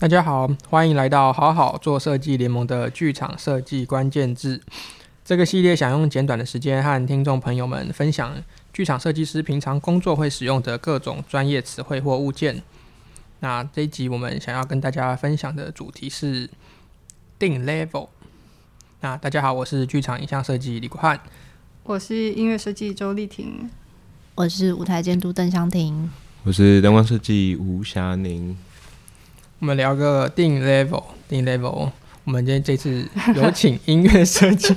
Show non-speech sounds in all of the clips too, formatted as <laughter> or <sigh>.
大家好，欢迎来到好好做设计联盟的剧场设计关键字这个系列，想用简短的时间和听众朋友们分享剧场设计师平常工作会使用的各种专业词汇或物件。那这一集我们想要跟大家分享的主题是定 level。那大家好，我是剧场影像设计李国汉，我是音乐设计周丽婷，我是舞台监督邓香婷，我是灯光设计吴霞宁。我们聊个定 level，定 level。我们今天这次有请音乐设计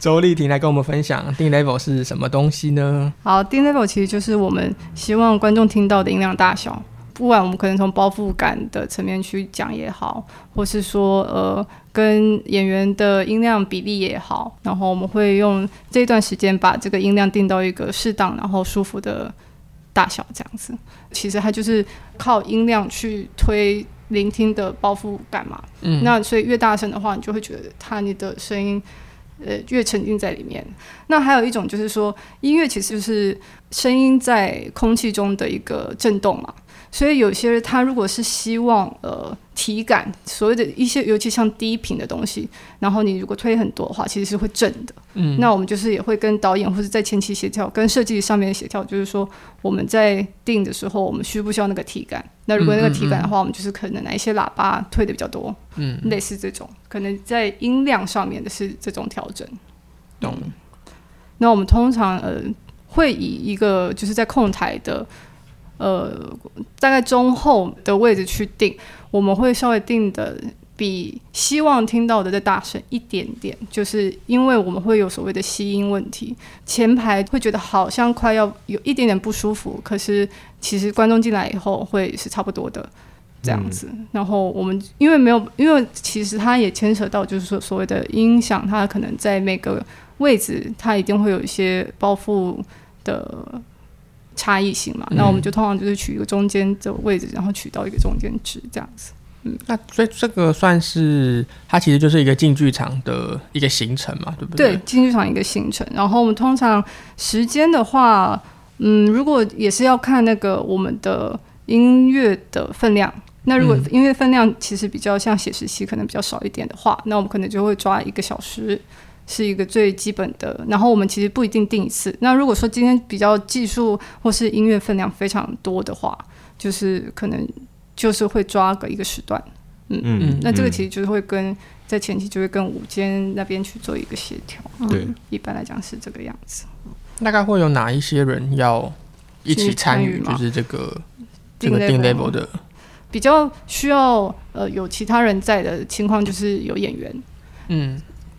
周丽婷来跟我们分享 <laughs> 定 level 是什么东西呢？好，定 level 其实就是我们希望观众听到的音量大小，不管我们可能从包覆感的层面去讲也好，或是说呃跟演员的音量比例也好，然后我们会用这段时间把这个音量定到一个适当然后舒服的大小，这样子。其实它就是靠音量去推。聆听的包袱感嘛，嗯，那所以越大声的话，你就会觉得他你的声音，呃，越沉浸在里面。那还有一种就是说，音乐其实就是声音在空气中的一个震动嘛。所以有些人他如果是希望呃体感，所谓的一些尤其像低频的东西，然后你如果推很多的话，其实是会震的。嗯，那我们就是也会跟导演或者在前期协调，跟设计上面协调，就是说我们在定的时候，我们需不需要那个体感？那如果那个体感的话，我们就是可能哪一些喇叭推的比较多，嗯，类似这种，可能在音量上面的是这种调整。懂。那我们通常呃会以一个就是在控台的。呃，大概中后的位置去定，我们会稍微定的比希望听到的再大声一点点，就是因为我们会有所谓的吸音问题，前排会觉得好像快要有一点点不舒服，可是其实观众进来以后会是差不多的这样子。嗯、然后我们因为没有，因为其实它也牵扯到就是说所谓的音响，它可能在每个位置它一定会有一些包覆的。差异性嘛，那我们就通常就是取一个中间的位置，然后取到一个中间值这样子。嗯，那所以这个算是它其实就是一个进剧场的一个行程嘛，对不对？对，进剧场一个行程。然后我们通常时间的话，嗯，如果也是要看那个我们的音乐的分量。那如果音乐分量其实比较像写实戏，可能比较少一点的话，那我们可能就会抓一个小时。是一个最基本的，然后我们其实不一定定一次。那如果说今天比较技术或是音乐分量非常多的话，就是可能就是会抓个一个时段，嗯嗯。那这个其实就是会跟在前期就会跟舞间那边去做一个协调。对、嗯，一般来讲是这个样子。大概会有哪一些人要一起参与？就是这个这个定 level 的比较需要呃有其他人在的情况，就是有演员，嗯。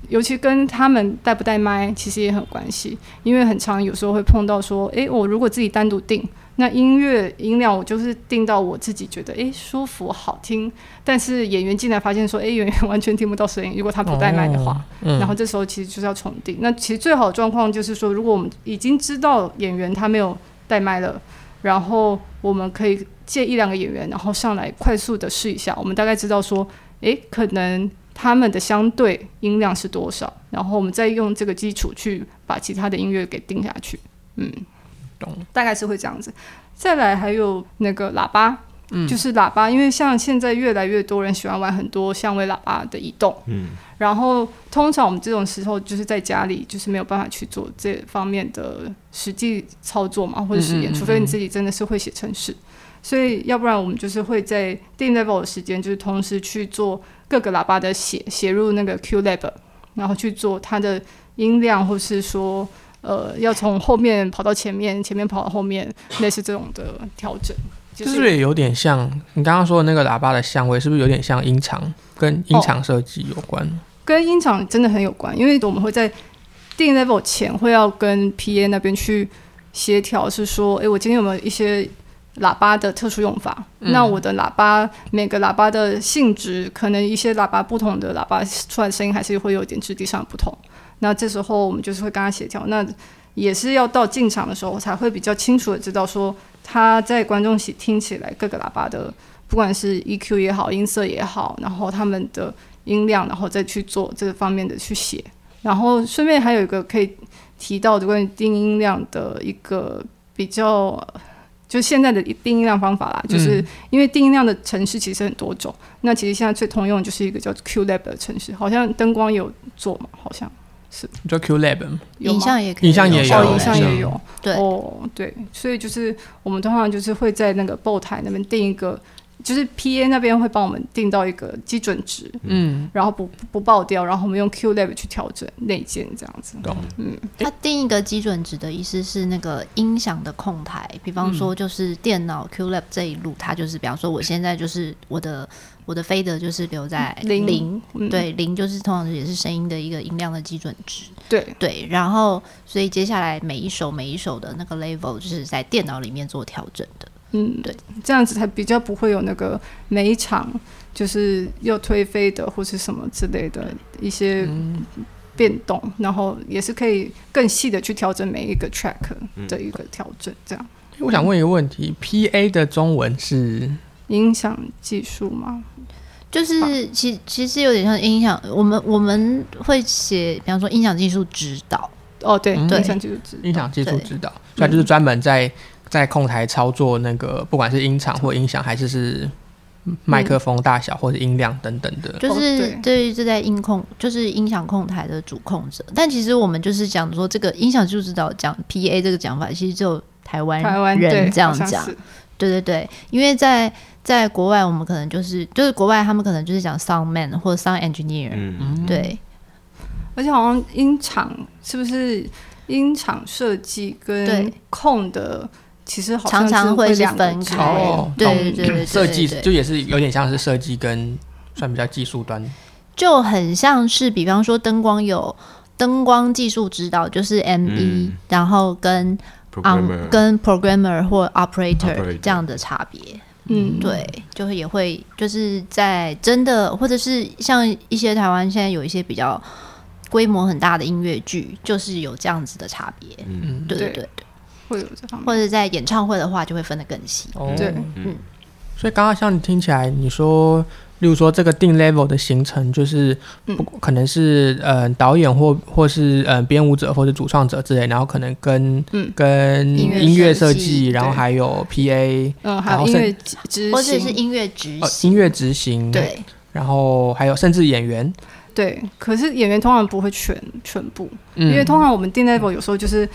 尤其跟他们带不带麦，其实也很有关系。因为很常有时候会碰到说，诶，我如果自己单独定，那音乐音量我就是定到我自己觉得诶舒服好听，但是演员进来发现说，诶演员完全听不到声音。如果他不带麦的话，哦嗯，然后这时候其实就是要重定。那其实最好的状况就是说，如果我们已经知道演员他没有带麦了，然后我们可以借一两个演员，然后上来快速的试一下，我们大概知道说，诶可能。他们的相对音量是多少？然后我们再用这个基础去把其他的音乐给定下去。嗯，懂，大概是会这样子。再来还有那个喇叭，嗯，就是喇叭，因为像现在越来越多人喜欢玩很多相位喇叭的移动，嗯，然后通常我们这种时候就是在家里就是没有办法去做这方面的实际操作嘛，或者实验，除非你自己真的是会写程式。所以要不然我们就是会在定 level 的时间，就是同时去做。各个喇叭的写写入那个 Q Lab，然后去做它的音量，或是说呃要从后面跑到前面，前面跑到后面，类似这种的调整，就是，也有点像你刚刚说的那个喇叭的相位？是不是有点像音场跟音场设计有关？哦，跟音场真的很有关，因为我们会在定 level 前会要跟 PA 那边去协调，是说，诶，我今天有没有一些。喇叭的特殊用法，嗯，那我的喇叭每个喇叭的性质，可能一些喇叭不同的喇叭出来的声音还是会有点质地上的不同。那这时候我们就是会跟他协调，那也是要到进场的时候才会比较清楚的知道说他在观众席听起来各个喇叭的，不管是 EQ 也好，音色也好，然后他们的音量，然后再去做这个方面的去写。然后顺便还有一个可以提到的关于定音量的一个比较。就现在的定音量方法啦，就是因为定音量的程式其实很多种，嗯、那其实现在最通用就是一个叫 QLab 的程式，好像灯光有做嘛，好像是。叫 QLab，影像也可以，影像也有，影像也有，对，哦，对，所以就是我们通常就是会在那个后台那边定一个。就是 PA 那边会帮我们定到一个基准值，嗯，然后不不爆掉，然后我们用 QLab 去调整内建这样子。懂，嗯，它定一个基准值的意思是那个音响的控台，比方说就是电脑 QLab 这一路，它就是比方说我现在就是我的我的 fader 就是留在零，对，零就是通常也是声音的一个音量的基准值，对。对，然后所以接下来每一首每一首的那个 level 就是在电脑里面做调整的。嗯，对，这样子才比较不会有那个每一场就是又推飞的或是什么之类的一些变动，嗯、然后也是可以更细的去调整每一个 track 的一个调整。这样，我想问一个问题，PA 的中文是音响技术吗？就是其其实有点像音响，我们我们会写，比方说音响技术指导。哦，对，对，音响技术指导，音响技术指导，所以就是专门在。在控台操作那个，不管是音场或音响，还是是麦克风大小或者音量等等的，就是对于这在音控，就是音响控台的主控者。但其实我们就是讲说，这个音响就知道讲 PA 这个讲法，其实只有台湾人这样讲。对对对，因为在在国外，我们可能就是就是国外他们可能就是讲 sound man 或者 sound engineer。嗯，对。而且好像音场是不是音场设计跟控的？其实好常常会是分开，哦、对对对对，设计就也是有点像是设计跟算比较技术端，就很像是比方说灯光有灯光技术指导，就是 M 一、嗯、然后跟 programmer 跟 programmer 或 operator, operator 这样的差别，嗯，对，就是也会就是在真的或者是像一些台湾现在有一些比较规模很大的音乐剧，就是有这样子的差别，嗯，对对对。对会有这方面，或者在演唱会的话，就会分得更细。哦，对，嗯。所以刚刚像你听起来，你说，例如说这个定 level 的形成，就是不可能是呃导演或或是呃编舞者或者主创者之类，然后可能跟嗯跟音乐设计，然后还有 PA，嗯，还有音乐执行，或者是音乐执行，音乐执行，对。然后还有甚至演员，对。可是演员通常不会全全部，因为通常我们定 level 有时候就是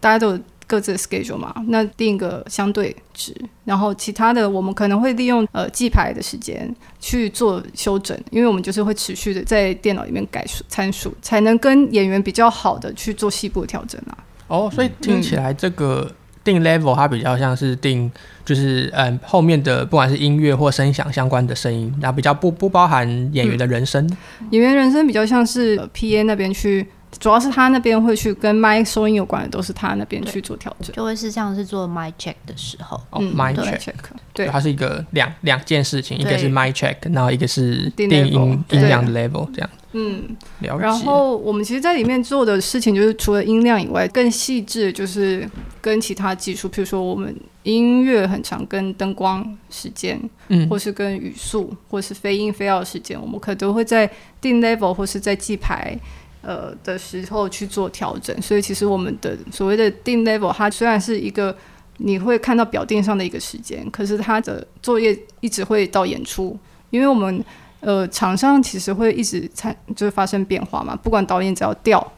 大家都。各自的 schedule 嘛，那定一个相对值，然后其他的我们可能会利用呃记牌的时间去做修整，因为我们就是会持续的在电脑里面改数参数，才能跟演员比较好的去做细部的调整啊。哦，所以听起来这个定 level 它比较像是定，就是嗯、呃、后面的不管是音乐或声响相关的声音，然后比较不不包含演员的人声，嗯、演员人声比较像是 PA 那边去。主要是他那边会去跟麦收音有关的，都是他那边去做调整，就会是像是做 mic check 的时候，嗯，mic check，对，它是一个两两件事情，一个是 mic check，然后一个是定音音量的 level 这样，嗯，了解。然后我们其实，在里面做的事情，就是除了音量以外，更细致就是跟其他技术，譬如说我们音乐很常跟灯光时间，嗯，或是跟语速，或是非音非要时间，我们可能都会在定 level 或是在记牌。呃的时候去做调整，所以其实我们的所谓的定 level，它虽然是一个你会看到表定上的一个时间，可是它的作业一直会到演出，因为我们呃场上其实会一直参就是发生变化嘛，不管导演只要调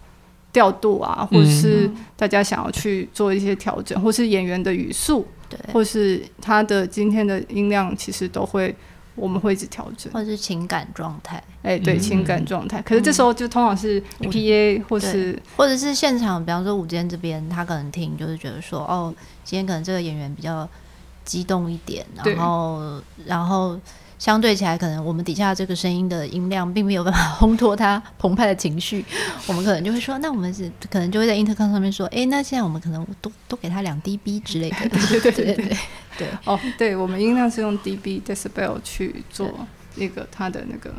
调度啊，或者是大家想要去做一些调整，或是演员的语速，对，或是他的今天的音量，其实都会。我们会一直调整，或者是情感状态，哎、欸，对，嗯、情感状态。可是这时候就通常是 PA 或是或者是现场，比方说舞间这边，他可能听就是觉得说，哦，今天可能这个演员比较激动一点，然后然后。相对起来，可能我们底下这个声音的音量并没有办法 <laughs> 烘托它澎湃的情绪，我们可能就会说，那我们是可能就会在 intercom 上面说，哎，那现在我们可能多多给他两 dB 之类的。对对对对对，对哦，对，我们音量是用 dB decibel 去做那个它的那个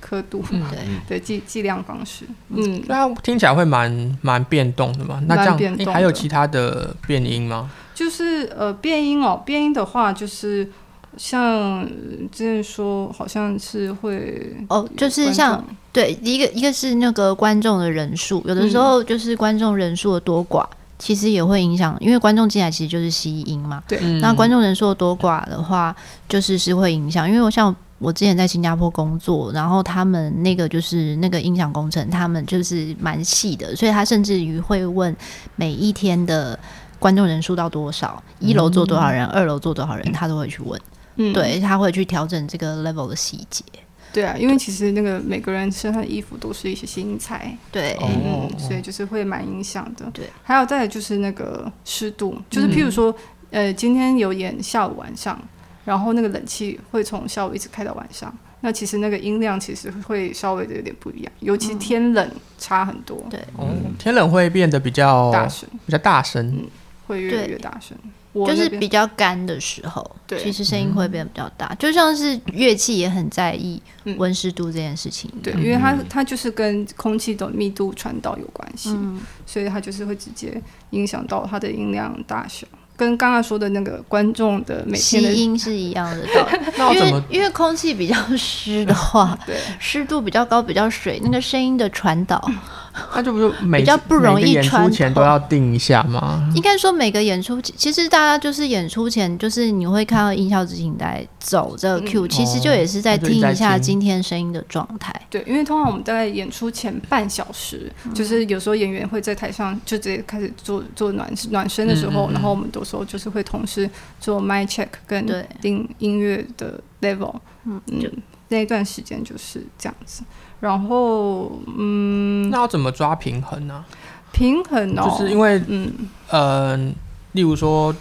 刻度，嗯、对对计计量方式。嗯，那听起来会蛮蛮变动的嘛？那这样还有其他的变音吗？就是呃变音哦，变音的话就是。像之前说，好像是会哦，就是像对一个一个是那个观众的人数，有的时候就是观众人数的多寡，其实也会影响，因为观众进来其实就是吸音嘛。对，那观众人数的多寡的话，就是是会影响。因为我像我之前在新加坡工作，然后他们那个就是那个音响工程，他们就是蛮细的，所以他甚至于会问每一天的观众人数到多少，一楼坐多少人，二楼坐多少人，他都会去问。嗯，对，他会去调整这个 level 的细节。对啊，因为其实那个每个人身上的衣服都是一些新材，对，嗯，所以就是会蛮影响的。对，还有再就是那个湿度，就是譬如说，嗯、呃，今天有演下午晚上，然后那个冷气会从下午一直开到晚上，那其实那个音量其实会稍微的有点不一样，尤其天冷差很多。对，嗯，天冷会变得比较大声，比较大声，嗯，会越来越大声。就是比较干的时候，对，其实声音会变得比较大，嗯、就像是乐器也很在意温湿度这件事情。对，因为它它就是跟空气的密度传导有关系，嗯、所以它就是会直接影响到它的音量大小。跟刚刚说的那个观众的每天的吸音是一样的道理，<laughs> 因为因为空气比较湿的话，<laughs> 对，湿度比较高，比较水，那个声音的传导，<laughs> 那就不就每比较不容易。演出前都要定一下吗？应该说每个演出，其实大家就是演出前，就是你会看到音效执行带走这个 Q，其实就也是在听一下今天声音的状态。对，因为通常我们在演出前半小时，就是有时候演员会在台上就直接开始做做暖暖身的时候，然后我们有。时候就是会同时做 mic check 跟定音乐的 level，嗯，就那一段时间就是这样子。然后，嗯，那要怎么抓平衡呢？平衡哦，就是因为，嗯，呃，例如说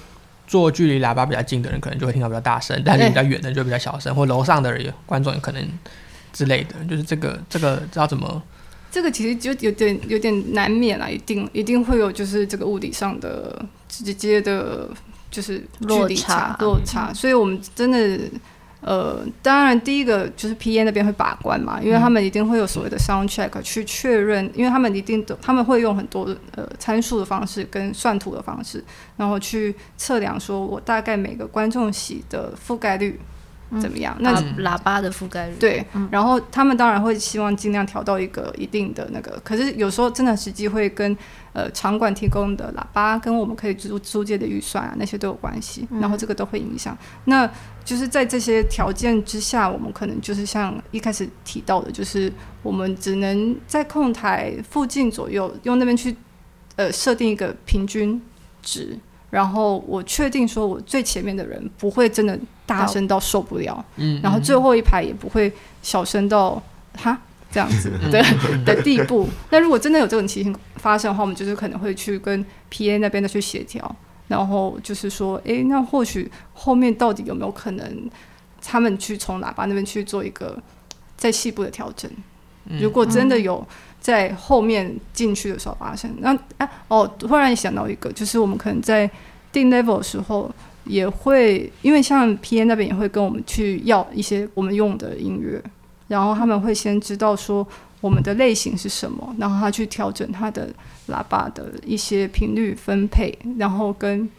坐距离喇叭比较近的人，可能就会听到比较大声；但是比较远的人就比较小声，或楼上的人观众也可能之类的。就是这个，这个知道怎么？这个其实就有点有点难免啊，一定一定会有，就是这个物理上的。直接的，就是距离差落差，所以我们真的，呃，当然第一个就是 PA 那边会把关嘛，因为他们一定会有所谓的 sound check 去确认，因为他们一定都他们会用很多的呃参数的方式跟算图的方式，然后去测量说我大概每个观众席的覆盖率。怎么样？嗯、那喇叭的覆盖率对，嗯、然后他们当然会希望尽量调到一个一定的那个，可是有时候真的实际会跟呃场馆提供的喇叭跟我们可以租租借的预算啊那些都有关系，然后这个都会影响。嗯、那就是在这些条件之下，我们可能就是像一开始提到的，就是我们只能在控台附近左右用那边去呃设定一个平均值。然后我确定说，我最前面的人不会真的大声到受不了，嗯，然后最后一排也不会小声到哈这样子的 <laughs> 的地步。那如果真的有这种情形发生的话，我们就是可能会去跟 PA 那边的去协调，然后就是说，诶，那或许后面到底有没有可能，他们去从喇叭那边去做一个再细部的调整？如果真的有。在后面进去的时候发生，那哎哦，突然想到一个，就是我们可能在定 level 的时候，也会因为像 P N 那边也会跟我们去要一些我们用的音乐，然后他们会先知道说我们的类型是什么，然后他去调整他的喇叭的一些频率分配，然后跟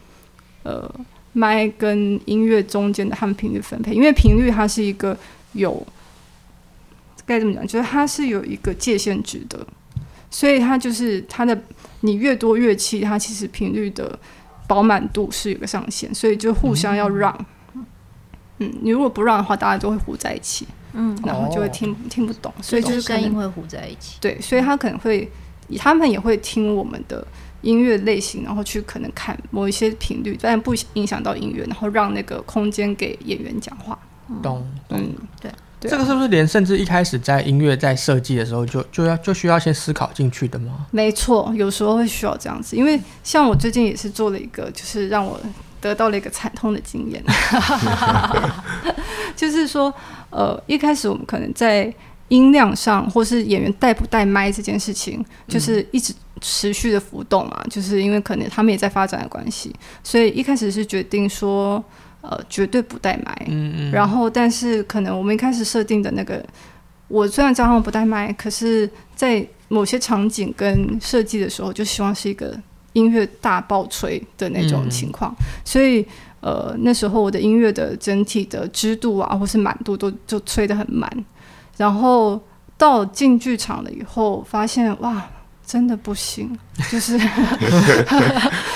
呃麦跟音乐中间的他们频率分配，因为频率它是一个有。该怎么讲？就是它是有一个界限值的，所以它就是它的，你越多乐器，它其实频率的饱满度是有个上限，所以就互相要让。嗯，你如果不让的话，大家就会糊在一起，嗯，然后就会听听不懂，所以就是声音会糊在一起。对，所以他可能会，他们也会听我们的音乐类型，然后去可能看某一些频率，但不影响到音乐，然后让那个空间给演员讲话。懂，嗯，对。这个是不是连甚至一开始在音乐在设计的时候就就要就需要先思考进去的吗？没错，有时候会需要这样子，因为像我最近也是做了一个，就是让我得到了一个惨痛的经验，<laughs> 就是说，呃，一开始我们可能在音量上，或是演员带不带麦这件事情，就是一直持续的浮动嘛，就是因为可能他们也在发展的关系，所以一开始是决定说。呃，绝对不带麦。嗯嗯。然后，但是可能我们一开始设定的那个，我虽然知道他们不带麦，可是在某些场景跟设计的时候，就希望是一个音乐大爆吹的那种情况。嗯、所以，呃，那时候我的音乐的整体的支度啊，或是满度都就吹得很满。然后到进剧场了以后，发现哇，真的不行，<laughs> 就是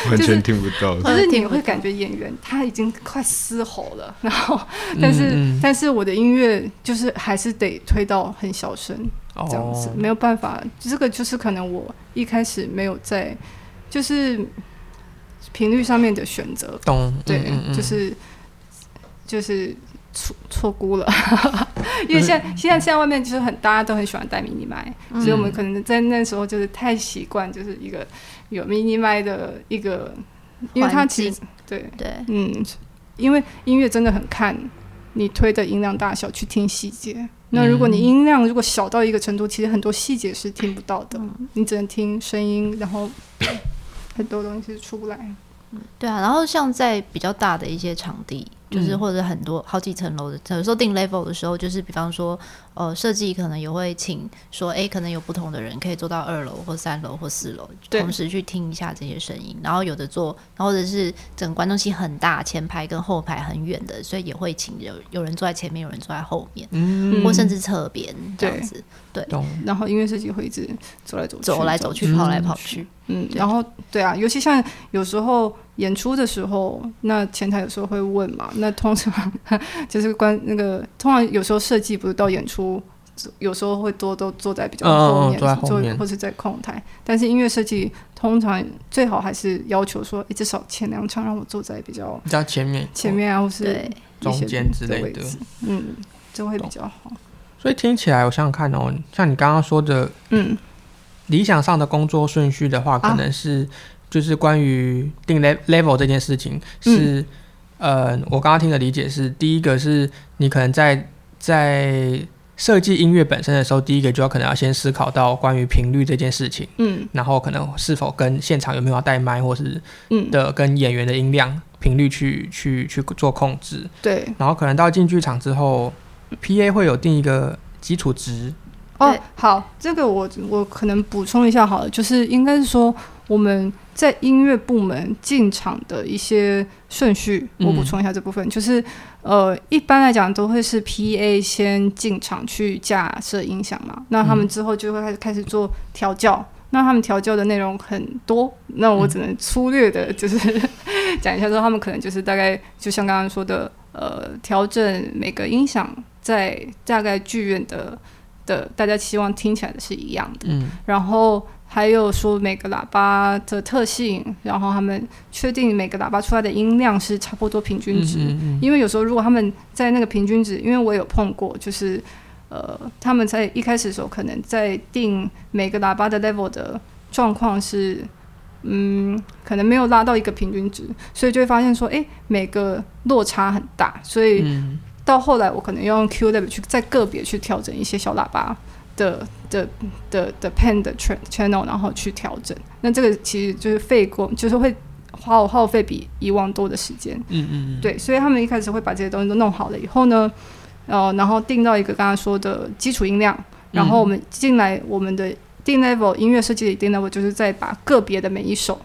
完全听不到，就是你会感觉演员他已经快嘶吼了，<laughs> 然后但是、但是我的音乐就是还是得推到很小声，这样子、哦、没有办法，这个就是可能我一开始没有在就是频率上面的选择，懂对，嗯嗯。就是就是。错错估了，因为现在、嗯、现在现在外面就是很大家都很喜欢带 mini 麦、嗯，所以我们可能在那时候就是太习惯，就是一个有 mini 麦的一个，因为它其实对对嗯，因为音乐真的很看你推的音量大小去听细节。那如果你音量如果小到一个程度，其实很多细节是听不到的，嗯、你只能听声音，然后很多东西出不来。对啊，然后像在比较大的一些场地。就是或者很多好几层楼的，有时候定 level 的时候，就是比方说，呃，设计可能也会请说，哎，可能有不同的人可以坐到二楼或三楼或四楼，同时去听一下这些声音。然后有的坐，然后或者是整个观众席很大，前排跟后排很远的，所以也会请有有人坐在前面，有人坐在后面，嗯，或甚至侧边这样子。对，对然后音乐设计会一直走来走去，走来走去，跑来跑去。嗯，然后对啊，尤其像有时候演出的时候，那前台有时候会问嘛，那通常 <laughs> 就是关那个，通常有时候设计不是到演出，有时候会多都坐在比较后面，坐、哦、或者在控台。但是音乐设计通常最好还是要求说，至少前两场让我坐在比较比较前面，前面啊，或是中间之类的，嗯，这会比较好。所以听起来，我想想看哦，像你刚刚说的，嗯。理想上的工作顺序的话，可能是就是关于定 level 这件事情是，嗯、呃，我刚刚听的理解是，第一个是你可能在在设计音乐本身的时候，第一个就要可能要先思考到关于频率这件事情，嗯，然后可能是否跟现场有没有要带麦，或是的跟演员的音量频率去去去做控制，对，然后可能到进剧场之后，PA 会有定一个基础值。哦，好，这个我我可能补充一下好了，就是应该是说我们在音乐部门进场的一些顺序，我补充一下这部分，嗯、就是呃，一般来讲都会是 PA 先进场去架设音响嘛，那他们之后就会开始开始做调教，嗯、那他们调教的内容很多，那我只能粗略的，<laughs> 就是 <laughs> 讲、嗯、一下说他们可能就是大概就像刚刚说的，呃，调整每个音响在大概剧院的。的大家期望听起来的是一样的，嗯，然后还有说每个喇叭的特性，然后他们确定每个喇叭出来的音量是差不多平均值，嗯嗯嗯，因为有时候如果他们在那个平均值，因为我有碰过，就是呃他们在一开始的时候可能在定每个喇叭的 level 的状况是，嗯，可能没有拉到一个平均值，所以就会发现说，哎，每个落差很大，所以。嗯。到后来，我可能要用 Q level 去再个别去调整一些小喇叭的的的的 pan 的 channel，然后去调整。那这个其实就是费过，就是会花我耗费比以往多的时间。嗯嗯嗯。对，所以他们一开始会把这些东西都弄好了以后呢，呃，然后定到一个刚刚说的基础音量，然后我们进来我们的定 level 音乐设计的定 level 就是再把个别的每一首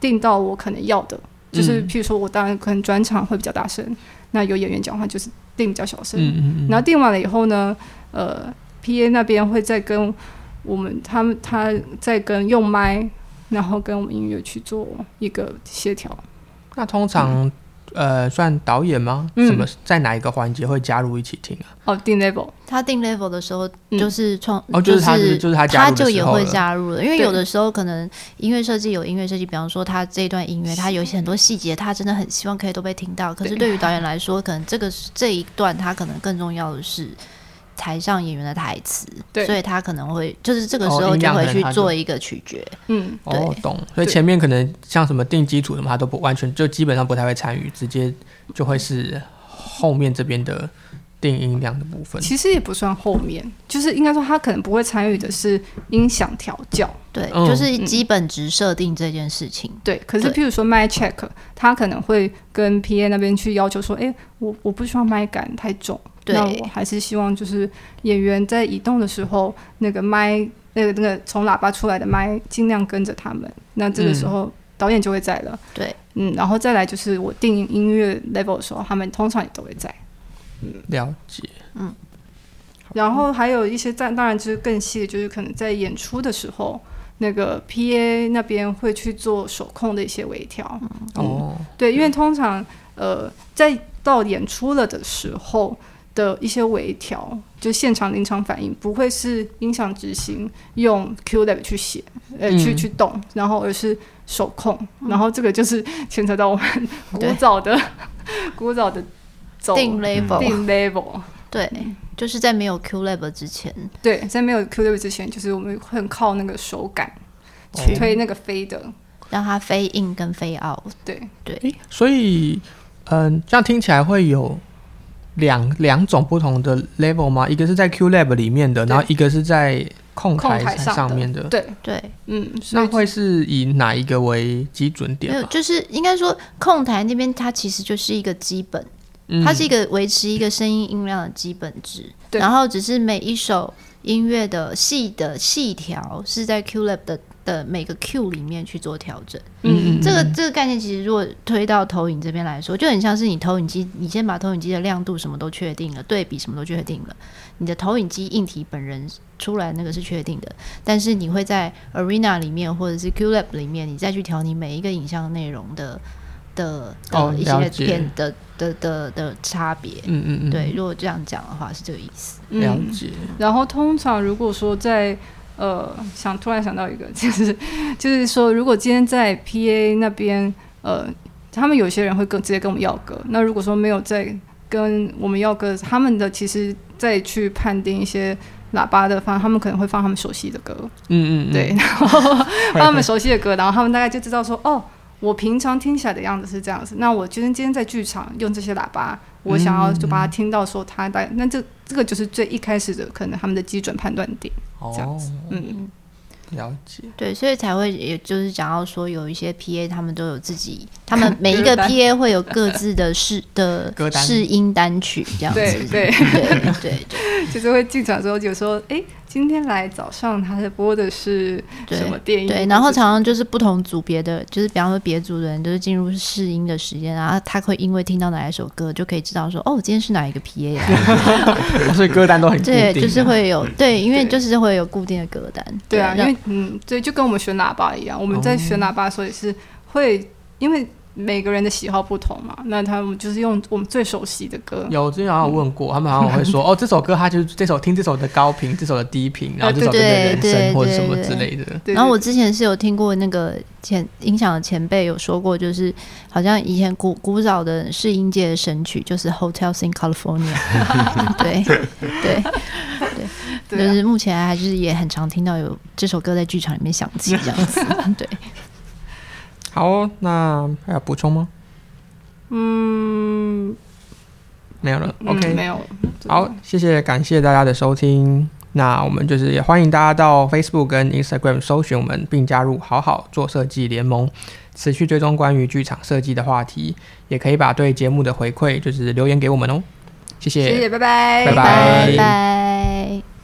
定到我可能要的，就是譬如说我当然可能转场会比较大声，那有演员讲话就是。定比较小声，嗯嗯嗯，然后定完了以后呢，呃，PA 那边会再跟我们他们他在跟用麦，然后跟我们音乐去做一个协调。那通常。嗯呃，算导演吗？什么在哪一个环节会加入一起听啊？哦，定 level，他定 level 的时候就是创，哦，就是他，就是他，他就也会加入了。因为有的时候可能音乐设计有音乐设计，比方说他这一段音乐，他有一些很多细节，他真的很希望可以都被听到。可是对于导演来说，可能这个这一段他可能更重要的是。台上演员的台词，对，所以他可能会就是这个时候就会去做一个取决，嗯，对哦，懂。所以前面可能像什么定基础什么，他都不完全就基本上不太会参与，直接就会是后面这边的定音量的部分。其实也不算后面，就是应该说他可能不会参与的是音响调教，对，就是基本值设定这件事情。嗯、对，可是譬如说麦 check，他可能会跟 PA 那边去要求说，哎，我我不希望麦感太重。那我还是希望，就是演员在移动的时候，那个麦，那个那个从喇叭出来的麦，尽量跟着他们。那这个时候导演就会在了。嗯、对，嗯，然后再来就是我定音乐 level 的时候，他们通常也都会在。嗯，了解。嗯，然后还有一些在，当然就是更细的，就是可能在演出的时候，那个 PA 那边会去做手控的一些微调。嗯、哦，对，因为通常呃，在到演出了的时候的一些微调，就现场临场反应，不会是音响执行用 QLab 去写，呃，去去动，然后而是手控，嗯、然后这个就是牵扯到我们古早的 <laughs> 古早的走定 level 定 level。对，就是在没有 QLab 之前，对，在没有 QLab 之前，就是我们会很靠那个手感去推那个飞的，让它飞 in 跟飞 out。对。对，所以嗯，这样听起来会有两两种不同的 level 吗？一个是在 QLab 里面的，然后一个是在控台上面的。对对，嗯，那会是以哪一个为基准点？没有，就是应该说控台那边它其实就是一个基本。它是一个维持一个声音音量的基本值，嗯、然后只是每一首音乐的细的细调是在 QLab 的的每个 Q 里面去做调整。嗯，这个这个概念其实如果推到投影这边来说，就很像是你投影机，你先把投影机的亮度什么都确定了，对比什么都确定了，你的投影机硬体本人出来那个是确定的，但是你会在 Arena 里面或者是 QLab 里面，你再去调你每一个影像内容的。的的一些片的的的的差别，嗯嗯嗯，对，如果这样讲的话是这个意思。了解。然后通常如果说在呃，想突然想到一个，<laughs> 就是就是说，如果今天在 PA 那边，呃，他们有些人会跟直接跟我们要歌，那如果说没有在跟我们要歌，他们的其实再去判定一些喇叭的放，他们可能会放他们熟悉的歌，嗯嗯，对，<laughs> 然后放他们熟悉的歌，然后他们大概就知道说，哦。我平常听起来的样子是这样子，那我今天今天在剧场用这些喇叭，我想要就把它听到说它带，那这这个就是最一开始的可能他们的基准判断点，这样子，嗯，了解，对，所以才会也就是讲到说有一些 PA 他们都有自己，他们 <laughs> 每一个 PA 会有各自的试 <laughs> 的试音单曲这样子，对 <laughs> 对。对对，就是会进场之后就说，哎。今天来早上，他在播的是什么电影？对，然后常常就是不同组别的，就是比方说别组的人，就是进入试音的时间，然后他会因为听到哪一首歌，就可以知道说，哦，今天是哪一个 PA 啊？<laughs> 所以歌单都很对，就是会有对，因为就是会有固定的歌单。对啊，因为嗯，对，就跟我们选喇叭一样，我们在选喇叭的时候也是会因为。每个人的喜好不同嘛，那他们就是用我们最熟悉的歌。有之前好像有问过，嗯、他们好像会说，<laughs> 哦，这首歌他就是这首听这首的高频，这首的低频，然后这首的人声或者什么之类的。然后我之前是有听过那个前音响的前辈有说过，就是好像以前古古早的试音界的神曲就是《Hotels in California <laughs> <laughs>》对。对对对，就是目前还是也很常听到有这首歌在剧场里面响起这样子。对。好、哦，那还有补充吗？嗯，没有了。OK，、嗯、没有。好，谢谢，感谢大家的收听。那我们就是也欢迎大家到 Facebook 跟 Instagram 搜寻我们，并加入“好好做设计联盟”，持续追踪关于剧场设计的话题。也可以把对节目的回馈就是留言给我们哦。谢谢，谢谢，拜拜，拜拜。拜拜。